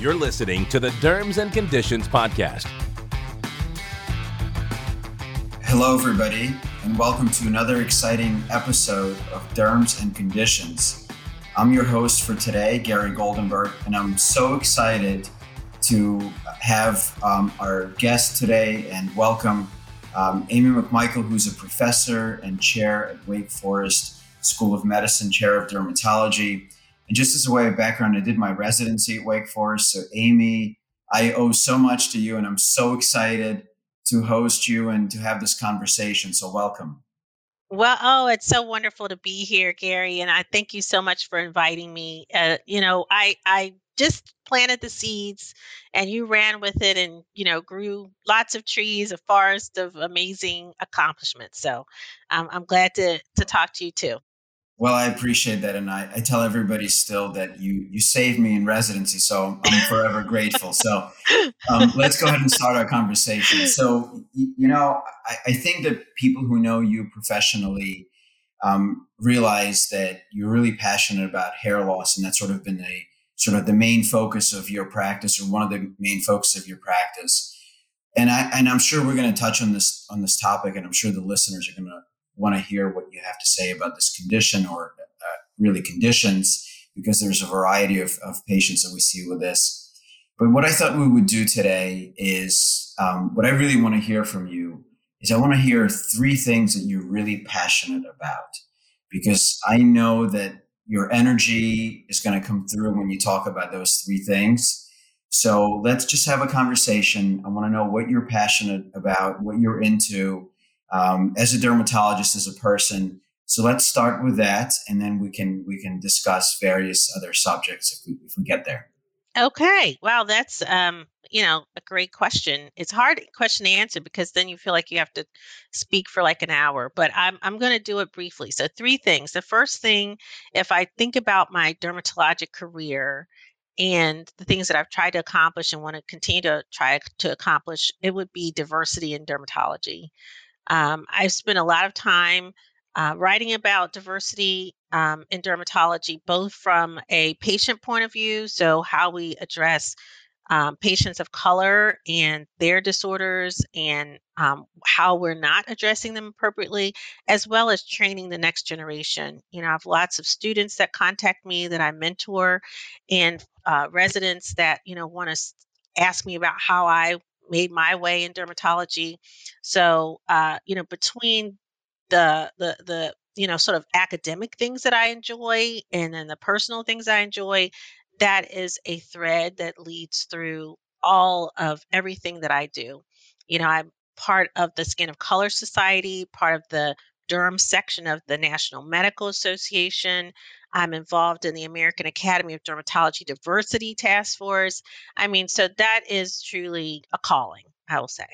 You're listening to the Derms and Conditions Podcast. Hello, everybody, and welcome to another exciting episode of Derms and Conditions. I'm your host for today, Gary Goldenberg, and I'm so excited to have um, our guest today and welcome um, Amy McMichael, who's a professor and chair at Wake Forest School of Medicine, chair of dermatology. And just as a way of background, I did my residency at Wake Forest. So, Amy, I owe so much to you, and I'm so excited to host you and to have this conversation. So, welcome. Well, oh, it's so wonderful to be here, Gary, and I thank you so much for inviting me. Uh, you know, I I just planted the seeds, and you ran with it, and you know, grew lots of trees, a forest of amazing accomplishments. So, um, I'm glad to to talk to you too. Well, I appreciate that, and I, I, tell everybody still that you you saved me in residency, so I'm forever grateful. So um, let's go ahead and start our conversation. So you know, I, I think that people who know you professionally um, realize that you're really passionate about hair loss, and that's sort of been the sort of the main focus of your practice, or one of the main focus of your practice. And I and I'm sure we're going to touch on this on this topic, and I'm sure the listeners are going to want to hear what you have to say about this condition or uh, really conditions because there's a variety of, of patients that we see with this. But what I thought we would do today is um, what I really want to hear from you is I want to hear three things that you're really passionate about because I know that your energy is going to come through when you talk about those three things. So let's just have a conversation. I want to know what you're passionate about, what you're into, um, as a dermatologist, as a person. So let's start with that, and then we can we can discuss various other subjects if we if we get there. Okay. Wow, that's um, you know, a great question. It's hard question to answer because then you feel like you have to speak for like an hour, but I'm I'm going to do it briefly. So three things. The first thing, if I think about my dermatologic career and the things that I've tried to accomplish and want to continue to try to accomplish, it would be diversity in dermatology. Um, I've spent a lot of time uh, writing about diversity um, in dermatology, both from a patient point of view, so how we address um, patients of color and their disorders and um, how we're not addressing them appropriately, as well as training the next generation. You know, I have lots of students that contact me that I mentor and uh, residents that, you know, want to ask me about how I made my way in dermatology. So, uh, you know, between the the the you know sort of academic things that I enjoy and then the personal things I enjoy, that is a thread that leads through all of everything that I do. You know, I'm part of the Skin of Color Society, part of the Derm section of the National Medical Association. I'm involved in the American Academy of Dermatology Diversity Task Force. I mean, so that is truly a calling, I will say.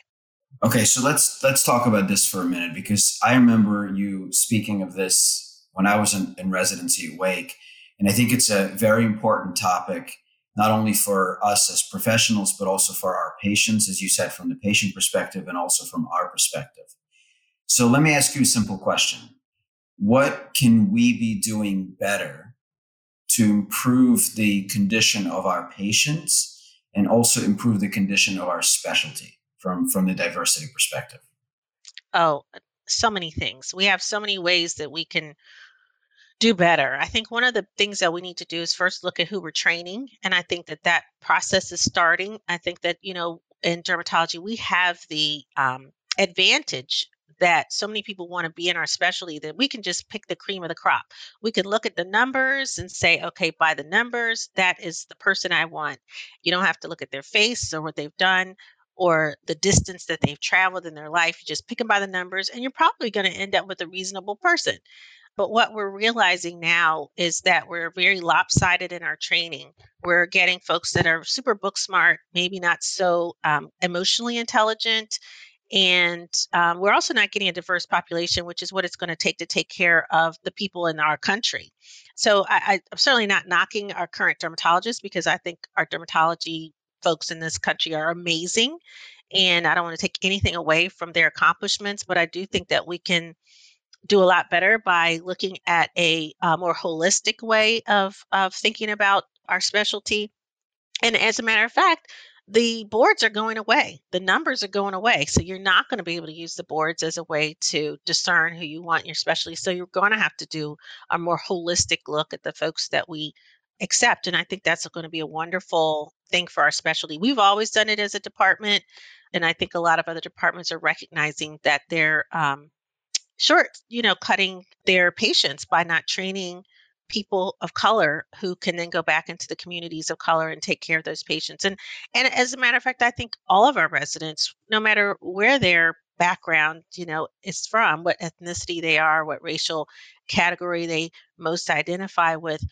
Okay, so let's let's talk about this for a minute because I remember you speaking of this when I was in, in residency at Wake, and I think it's a very important topic not only for us as professionals but also for our patients, as you said, from the patient perspective and also from our perspective. So let me ask you a simple question what can we be doing better to improve the condition of our patients and also improve the condition of our specialty from from the diversity perspective? Oh so many things. We have so many ways that we can do better. I think one of the things that we need to do is first look at who we're training and i think that that process is starting. I think that you know in dermatology we have the um, advantage that so many people want to be in our specialty that we can just pick the cream of the crop. We can look at the numbers and say, okay, by the numbers, that is the person I want. You don't have to look at their face or what they've done or the distance that they've traveled in their life. You just pick them by the numbers, and you're probably going to end up with a reasonable person. But what we're realizing now is that we're very lopsided in our training. We're getting folks that are super book smart, maybe not so um, emotionally intelligant, and um, we're also not getting a diverse population, which is what it's going to take to take care of the people in our country. So I, am certainly not knocking our current dermatologists because I think our dermatology folks in this country are amazing. And I don't want to take anything away from their accomplishments, but I do think that we can do a lot better by looking at a, a more holistic way of, of thinking about our specialty And as a matter of fact, the boards are going away. The numbers are going away. So you're not going to be able to use the boards as a way to discern who you want in your specialty. So you're going to have to do a more holistic look at the folks that we accept. And I think that's going to be a wonderful thing for our specialty. We've always done it as a department. And I think a lot of other departments are recognizing that they're um, short, you know, cutting their patients by not training people of color who can then go back into the communities of color and take care of those patients. And and as a matter of fact, I think all of our residents, no matter where their background, you know, is from, what ethnicity they are, what racial category they most identify with,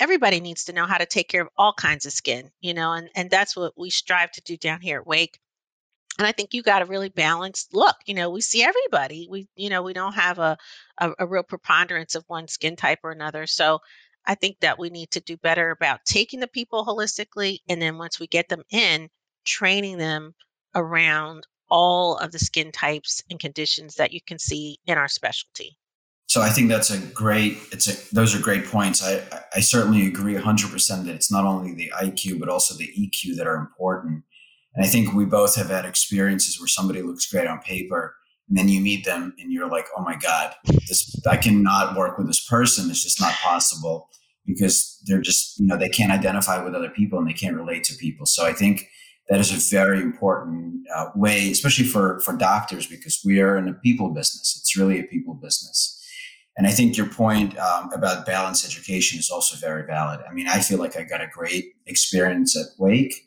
everybody needs to know how to take care of all kinds of skin, you know, and and that's what we strive to do down here at Wake and I think you got a really balanced look. You know, we see everybody. We, you know, we don't have a, a, a real preponderance of one skin type or another. So I think that we need to do better about taking the people holistically. And then once we get them in, training them around all of the skin types and conditions that you can see in our specialty. So I think that's a great. It's a those are great points. I I certainly agree 100 percent that it's not only the IQ but also the EQ that are important. And I think we both have had experiences where somebody looks great on paper and then you meet them and you're like, oh my God, this I cannot work with this person. It's just not possible because they're just, you know, they can't identify with other people and they can't relate to people. So I think that is a very important uh, way, especially for for doctors, because we are in a people business. It's really a people business. And I think your point um, about balanced education is also very valid. I mean, I feel like I got a great experience at Wake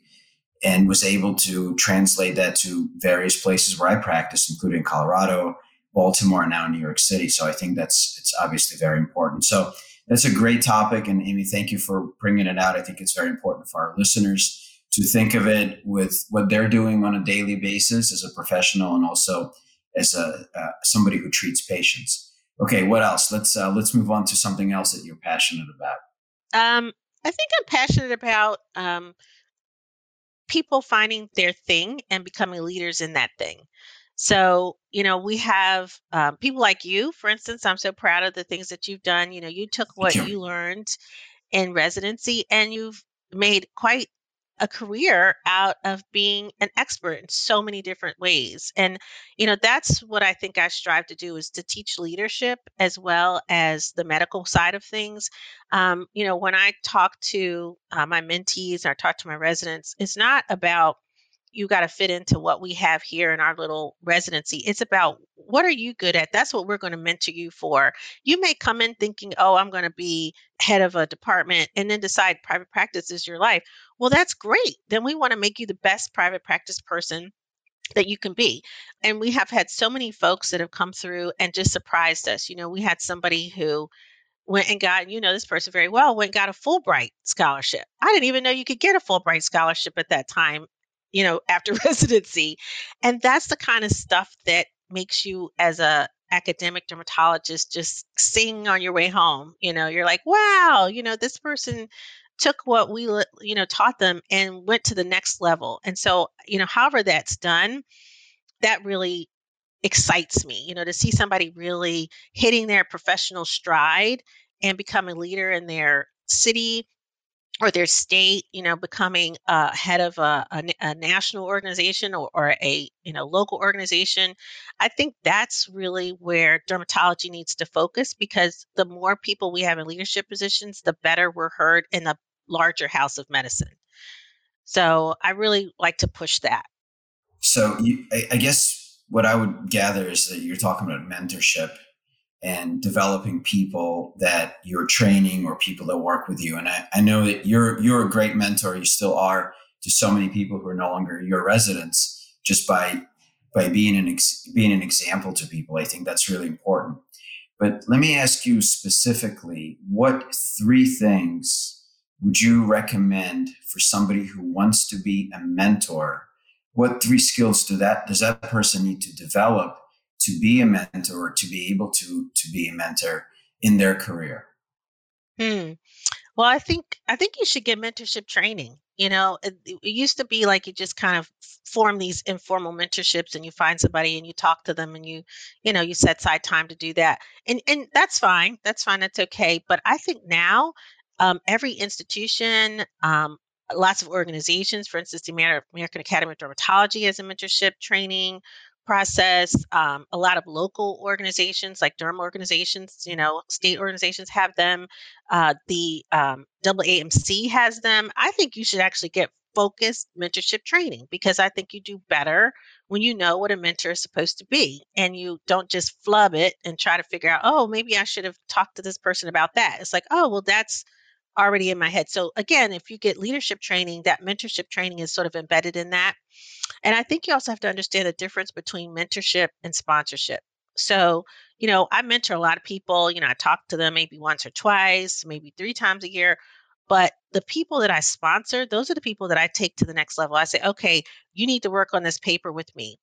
and was able to translate that to various places where I practice, including Colorado, Baltimore, and now New York City. So I think that's it's obviously very important. So that's a great topic, and Amy, thank you for bringing it out. I think it's very important for our listeners to think of it with what they're doing on a daily basis as a professional and also as a uh, somebody who treats patients. Okay, what else? Let's uh, let's move on to something else that you're passionate about. Um, I think I'm passionate about um, people finding their thing and becoming leaders in that thing. So, you know, we have um, people like you, for instance. I'm so proud of the things that you've done. You know, you took what you. you learned in residency and you've made quite a career out of being an expert in so many different ways and you know that's what i think i strive to do is to teach leadership as well as the medical side of things um, you know when i talk to uh, my mentees or talk to my residents it's not about you got to fit into what we have here in our little residency. It's about what are you good at? That's what we're going to mentor you for. You may come in thinking, oh, I'm going to be head of a department and then decide private practice is your life. Well, that's great. Then we want to make you the best private practice person that you can be. And we have had so many folks that have come through and just surprised us. You know, we had somebody who went and got, you know, this person very well, went got a Fulbright scholarship. I didn't even know you could get a Fulbright scholarship at that time you know, after residency. And that's the kind of stuff that makes you as a academic dermatologist just sing on your way home. You know, you're like, wow, you know, this person took what we you know taught them and went to the next level. And so, you know, however that's done, that really excites me. You know, to see somebody really hitting their professional stride and become a leader in their city or their state, you know, becoming uh, head of a, a, a national organization or, or, a you know local organization, I think that's really where dermatology needs to focus because the more people we have in leadership positions, the better we're heard in the larger house of medicine. So I really like to push that. So you, I, I guess what I would gather is that you're talking about mentorship and developing people that you're training or people that work with you. And I, I know that you're you're a great mentor. You still are to so many people who are no longer your residents just by by being an ex, being an example to people. I think that's really important. But let me ask you specifically, what three things would you recommend for somebody who wants to be a mentor? What three skills do that does that person need to develop to be a mentor, to be able to to be a mentor in their career? Hmm. Well, I think I think you should get mentorship training. You know, it, it used to be like you just kind of form these informal mentorships and you find somebody and you talk to them and you, you know, you set aside time to do that. And and that's fine. That's fine. That's okay. But I think now um, every institution, um, lots of organizations, for instance, the American Academy of Dermatology has a mentorship training process. Um, a lot of local organizations, like derm organizations, you know, state organizations have them. Uh, the um, AAMC has them. I think you should actually get focused mentorship training because I think you do better when you know what a mentor is supposed to be and you don't just flub it and try to figure out, oh, maybe I should have talked to this person about that. It's like, oh, well, that's already in my head. So again, if you get leadership training, that mentorship training is sort of embedded in that. And I think you also have to understand the difference between mentorship and sponsorship. So, you know, I mentor a lot of people, you know, I talk to them maybe once or twice, maybe three times a year. But the people that I sponsor, those are the people that I take to the next level. I say, okay, you need to work on this paper with me.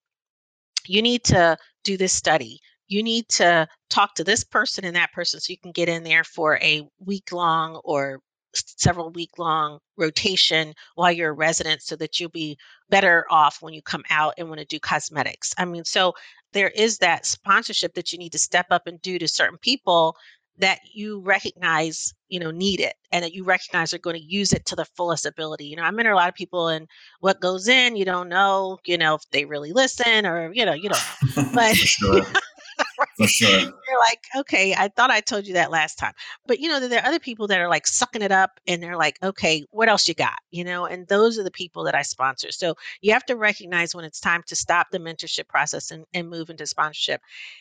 You need to do this study you need to talk to this person and that person so you can get in there for a week long or several week long rotation while you're a resident so that you'll be better off when you come out and want to do cosmetics. I mean, so there is that sponsorship that you need to step up and do to certain people that you recognize you know need it and that you recognize are going to use it to the fullest ability. You know i met a lot of people and what goes in you don't know you know if they really listen or you know you don't know. But For sure. You're like, okay, I thought I told you that last time. But you know, there are other people that are like sucking it up and they're like, okay, what else you got? You know, and those are the people that I sponsor. So you have to recognize when it's time to stop the mentorship process and, and move into sponsorship.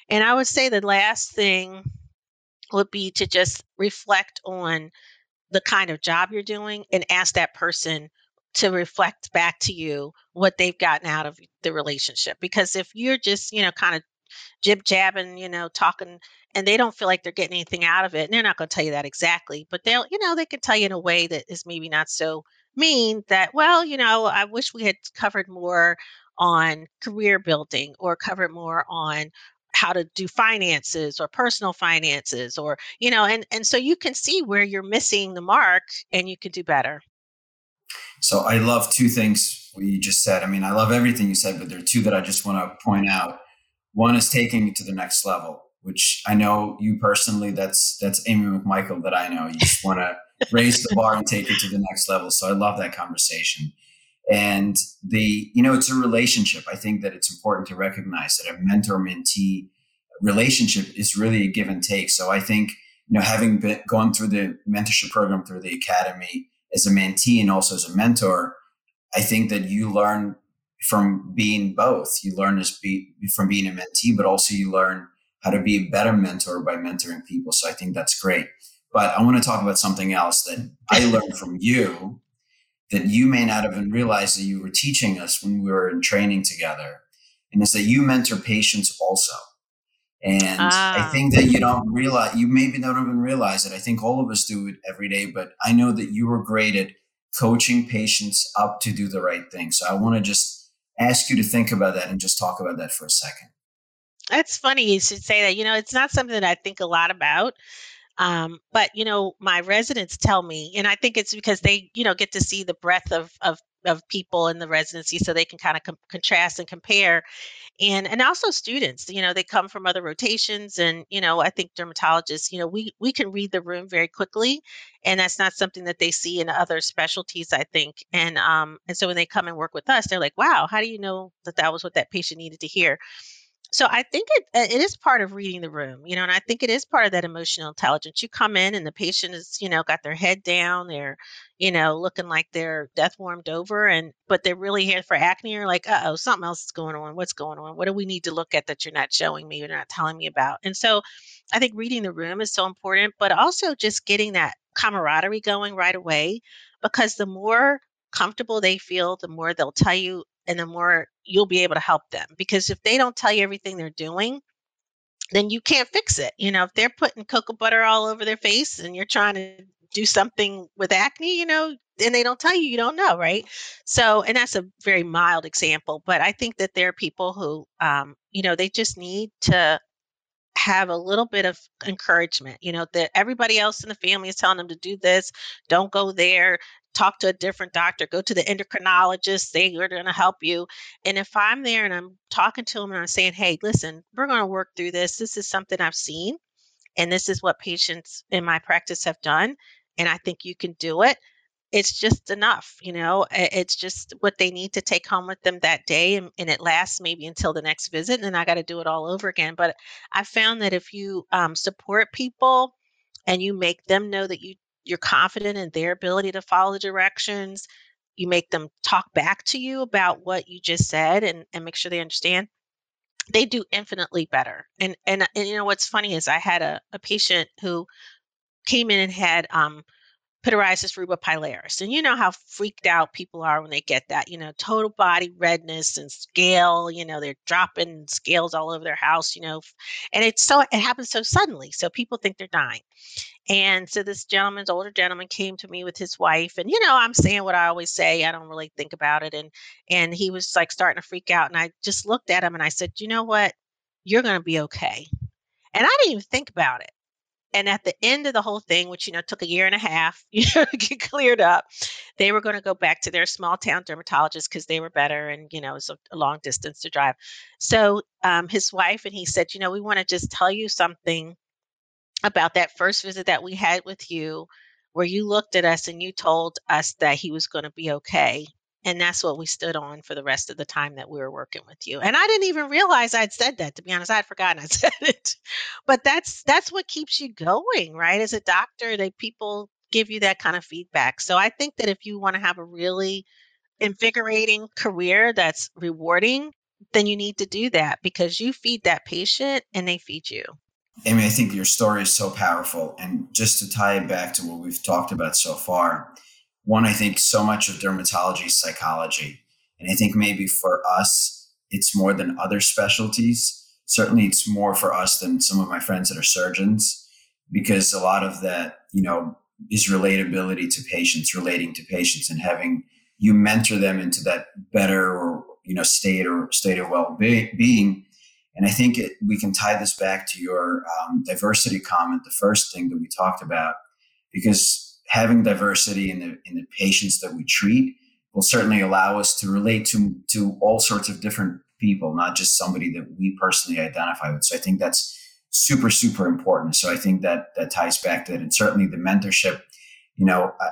And I would say the last thing would be to just reflect on the kind of job you're doing and ask that person to reflect back to you what they've gotten out of the relationship because if you're just you know kind of jib jabbing, you know, talking, and they don't feel like they're getting anything out of it. And they're not going to tell you that exactly, but they'll, you know, they can tell you in a way that is maybe not so mean that, well, you know, I wish we had covered more on career building or covered more on how to do finances or personal finances or you know and and so you can see where you're missing the mark and you can do better so i love two things you just said i mean i love everything you said but there are two that i just want to point out one is taking it to the next level, which I know you personally. That's that's Amy McMichael that I know. You just want to raise the bar and take it to the next level. So I love that conversation. And the you know it's a relationship. I think that it's important to recognize that a mentor mentee relationship is really a give and take. So I think you know having been gone through the mentorship program through the academy as a mentee and also as a mentor, I think that you learn from being both. You learn as be from being a mentee, but also you learn how to be a better mentor by mentoring people. So I think that's great. But I want to talk about something else that I learned from you that you may not have even realized that you were teaching us when we were in training together. And it's that you mentor patients also. And ah. I think that you don't realize, you maybe don't even realize it. I think all of us do it every day, but I know that you were great at coaching patients up to do the right thing. So I want to just ask you to think about that and just talk about that for a second. That's funny you should say that. You know, it's not something that I think a lot about. Um, but you know, my residents tell me, and I think it's because they, you know, get to see the breadth of of of people in the residency, so they can kind of com- contrast and compare. And and also students you know they come from other rotations and you know i think dermatologists you know we we can read the room very quickly and that's not something that they see in other specialties i think. And um and so when they come and work with us they're like wow how do you know that that was what that patient needed to hear so I think it uh, it is part of reading the room, you know, and I think it is part of that emotional intelligence. You come in and the patient is, you know, got their head down, they're, you know, looking like they're death warmed over, and but they're really here for acne. You're like, uh oh, something else is going on. What's going on? What do we need to look at that you're not showing me? You're not telling me about. And so, I think reading the room is so important, but also just getting that camaraderie going right away, because the more comfortable they feel, the more they'll tell you and the more you'll be able to help them. Because if they don't tell you everything they're doing, then you can't fix it. You know, if they're putting cocoa butter all over their face and you're trying to do something with acne, you know, and they don't tell you, you don't know, right? So, and that's a very mild example, but I think that there are people who, um, you know, they just need to have a little bit of encouragement you know that everybody else in the family is telling them to do this don't go there talk to a different doctor, go to the endocrinologist, they are going to help you. And if I'm there and I'm talking to them and I'm saying, hey, listen, we're going to work through this. This is something I've seen, and this is what patients in my practice have done. And I think you can do it. it's just enough, you know. It's just what they need to take home with them that day, and, and it lasts maybe until the next visit, and then I got to do it all over again. But I found that if you um, support people and you make them know that you you're confident in their ability to follow the directions, you make them talk back to you about what you just said, and and make sure they understand. They do infinitely better. And and, and you know what's funny is I had a, a patient who came in and had um pityriasis rubra And you know how freaked out people are when they get that, you know, total body redness and scale, you know, they're dropping scales all over their house, you know, and it's so, it happens so suddenly. So people think they're dying. And so this gentleman's older gentleman came to me with his wife and you know, I'm saying what I always say, I don't really think about it and and he was like starting to freak out and I just looked at him and I said, "You know what? You're going to be okay." And I didn't even think about it. And at the end of the whole thing, which you know took a year and a half, you know, to get cleared up, they were going to go back to their small town dermatologist because they were better, and you know it was a, a long distance to drive. So um, his wife and he said, you know, we want to just tell you something about that first visit that we had with you, where you looked at us and you told us that he was going to be okay, and that's what we stood on for the rest of the time that we were working with you and i didn't even realize i'd said that to be honest i'd forgotten i said it but that's that's what keeps you going right? As a doctor that people give you that kind of feedback so i think that if you want to have a really invigorating career that's rewarding then you need to do that because you feed that patient and they feed you. Amy i think your story is so powerful and just to tie it back to what we've talked about so far one, I think so much of dermatology is psychology. And I think maybe for us, it's more than other specialties. Certainly, it's more for us than some of my friends that are surgeons, because a lot of that, you know, is relatability to patients, relating to patients, and having you mentor them into that better or you know state or state of well-being. And I think it, we can tie this back to your um, diversity comment, the first thing that we talked about, because having diversity in the in the patients that we treat will certainly allow us to relate to to all sorts of different people, not just somebody that we personally identify with. So I think that's super super important. So I think that that ties back to that, and certainly the mentorship. You know, uh,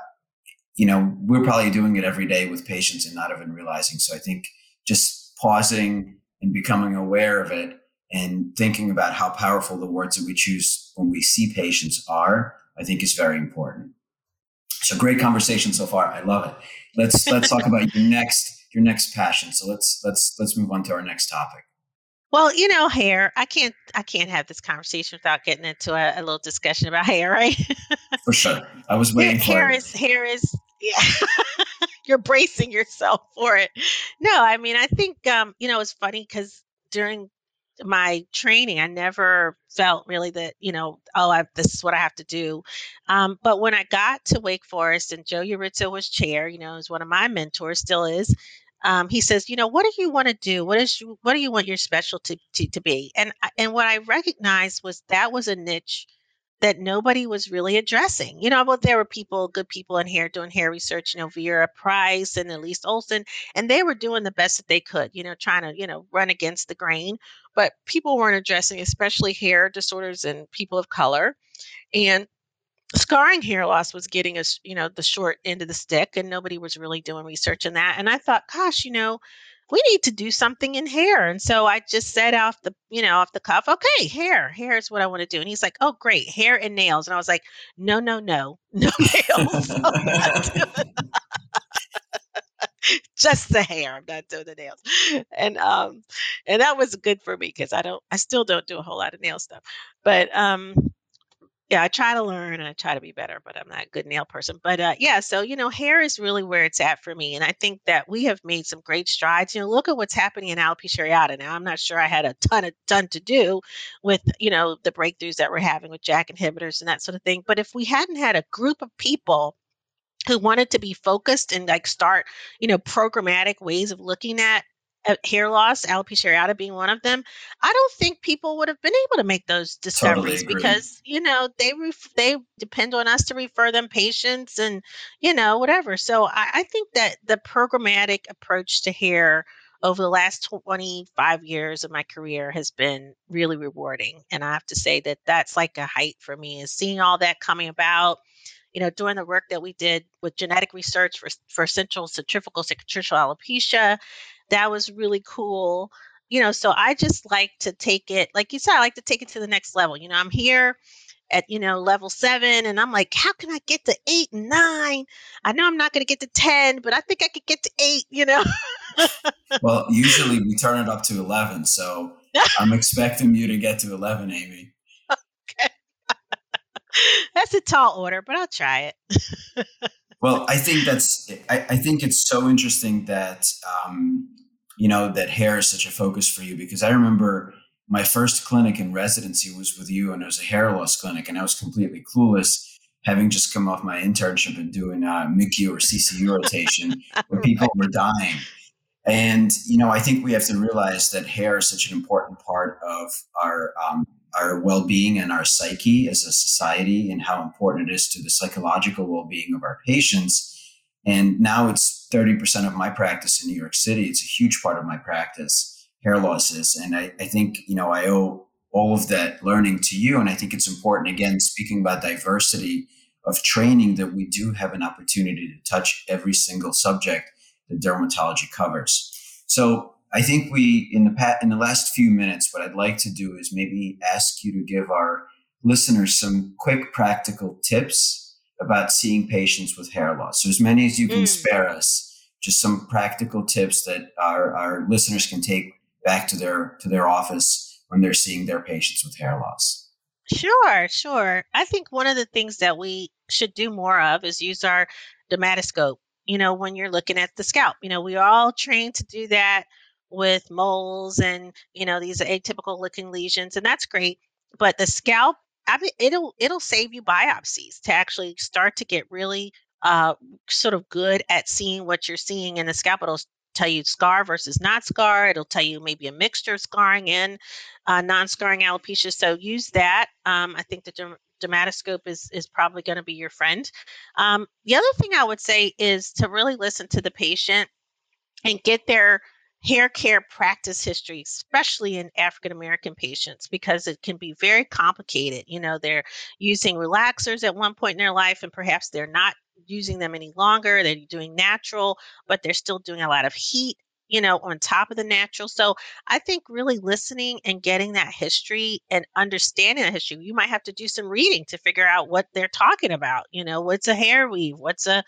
you know, we're probably doing it every day with patients and not even realizing. So I think just pausing and becoming aware of it and thinking about how powerful the words that we choose when we see patients are, I think is very important. So great conversation so far. I love it. Let's let's talk about your next your next passion. So let's let's let's move on to our next topic. Well, you know, hair. I can't I can't have this conversation without getting into a, a little discussion about hair, right? for sure. I was waiting hair, for hair is hair is yeah. You're bracing yourself for it. No, I mean, I think um, you know, it's funny because during my training, I never felt really that, you know, oh, I, this is what I have to do. Um, but when I got to Wake Forest and Joe Jorizzo was chair, you know, is one of my mentors, still is. Um, he says, you know, what do you want to do? What is what do you want your specialty to, to be? And and what I recognized was that was a niche that nobody was really addressing. You know, but there were people, good people in here doing hair research, you know, Vera Price and Elise Olsen, and they were doing the best that they could, you know, trying to, you know, run against the grain. But people weren't addressing, especially hair disorders and people of color. And scarring hair loss was getting us, you know, the short end of the stick, and nobody was really doing research in that. And I thought, gosh, you know, we need to do something in hair. And so I just said off the, you know, off the cuff, okay, hair, hair is what I want to do. And he's like, oh, great, hair and nails. And I was like, no, no, no, no nails. just the hair. I'm not doing the nails. And um and that was good for me because I don't I still don't do a whole lot of nail stuff. But um yeah, I try to learn and I try to be better, but I'm not a good nail person. But uh, yeah, so you know, hair is really where it's at for me, and I think that we have made some great strides. You know, look at what's happening in alopecia areata now. I'm not sure I had a ton of ton to do with you know the breakthroughs that we're having with JAK inhibitors and that sort of thing. But if we hadn't had a group of people who wanted to be focused and like start you know programmatic ways of looking at hair loss, alopecia areata being one of them, I don't think people would have been able to make those discoveries totally because you know they ref- they depend on us to refer them patients and you know whatever. So I, I think that the programmatic approach to hair over the last 25 years of my career has been really rewarding and i have to say that that's like a height for me is seeing all that coming about you know, doing the work that we did with genetic research for, for central centrifugal cicatricial alopecia. That was really cool. You know, so I just like to take it, like you said, I like to take it to the next level. You know, I'm here at you know level seven and i'm like how can i get to eight and nine i know i'm not going to get to 10 but i think i could get to eight you know well usually we turn it up to 11 so i'm expecting you to get to 11 amy that's a tall order but i'll try it well i think that's I, I, think it's so interesting that um, you know that hair is such a focus for you because i remember my first clinic in residency was with you, and it was a hair loss clinic, and I was completely clueless, having just come off my internship and doing a MICU or CCU rotation, where people were dying. And you know, I think we have to realize that hair is such an important part of our um, our well-being and our psyche as a society, and how important it is to the psychological well-being of our patients. And now it's 30% of my practice in New York City. It's a huge part of my practice hair losses. And I, I think, you know, I owe all of that learning to you. And I think it's important, again, speaking about diversity of training, that we do have an opportunity to touch every single subject that dermatology covers. So I think we, in the pat, in the last few minutes, what I'd like to do is maybe ask you to give our listeners some quick practical tips about seeing patients with hair loss. So as many as you can mm. spare us, just some practical tips that our, our listeners can take back to their to their office when they're seeing their patients with hair loss. Sure, sure. I think one of the things that we should do more of is use our dermatoscope. You know, when you're looking at the scalp, you know, we are all trained to do that with moles and you know these atypical looking lesions, and that's great. But the scalp, I mean, it'll it'll save you biopsies to actually start to get really uh, sort of good at seeing what you're seeing in the scalp. It'll tell you scar versus not scar. It'll tell you maybe a mixture of scarring and uh, non-scarring alopecia. So use that. Um, I think the dermatoscope is is probably going to be your friend. Um, the other thing I would say is to really listen to the patient and get their hair care practice history, especially in African American patients, because it can be very complicated. You know, they're using relaxers at one point in their life, and perhaps they're not using them any longer. They're doing natural, but they're still doing a lot of heat, you know, on top of the natural. So I think really listening and getting that history and understanding that history, you might have to do some reading to figure out what they're talking about. You know, what's a hair weave? What's a,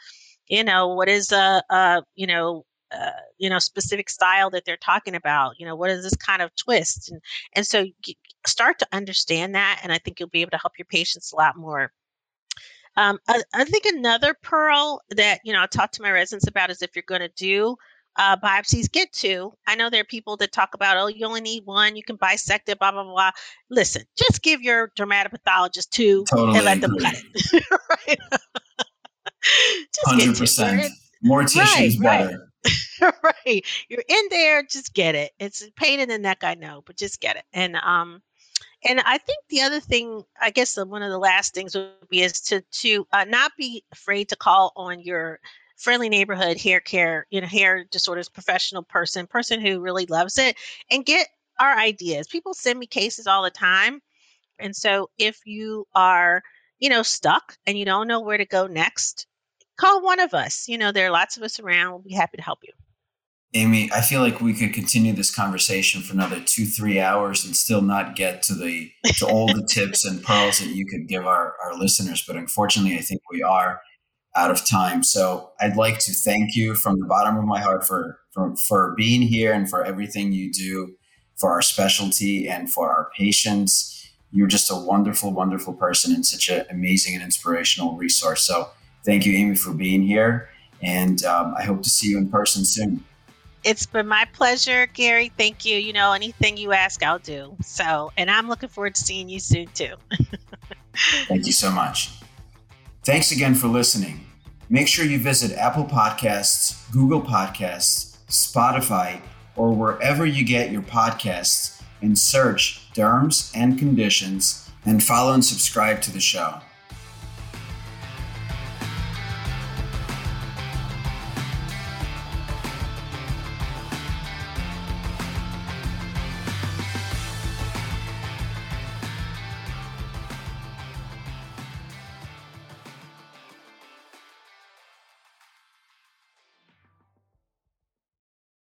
you know, what is a, a you know, uh, you know specific style that they're talking about you know what is this kind of twist and and so start to understand that and i think you'll be able to help your patients a lot more um, I, I, think another pearl that you know I talk to my residents about is if you're going to do uh, biopsies, get two. I know there are people that talk about, oh, you only need one, you can bisect it, blah blah blah. Listen, just give your dermatopathologist two totally and let agree. them cut it. right? Hundred percent. More tissue right, is better. Right. right. You're in there, just get it. It's a pain in the neck, I know, but just get it. And um, and I think the other thing, I guess, one of the last things would be is to to uh, not be afraid to call on your friendly neighborhood hair care, you know, hair disorders professional person, person who really loves it, and get our ideas. People send me cases all the time, and so if you are, you know, stuck and you don't know where to go next, call one of us. You know, there are lots of us around. We'll be happy to help you. Amy, I feel like we could continue this conversation for another two, three hours and still not get to the to all the tips and pearls that you could give our, our listeners. But unfortunately, I think we are out of time. So I'd like to thank you from the bottom of my heart for for, for being here and for everything you do for our specialty and for our patients. You're just a wonderful, wonderful person and such an amazing and inspirational resource. So thank you, Amy, for being here. And um, I hope to see you in person soon. It's been my pleasure, Gary. Thank you. You know, anything you ask, I'll do. So, and I'm looking forward to seeing you soon too. Thank you so much. Thanks again for listening. Make sure you visit Apple Podcasts, Google Podcasts, Spotify, or wherever you get your podcasts and search Derms and Conditions and follow and subscribe to the show.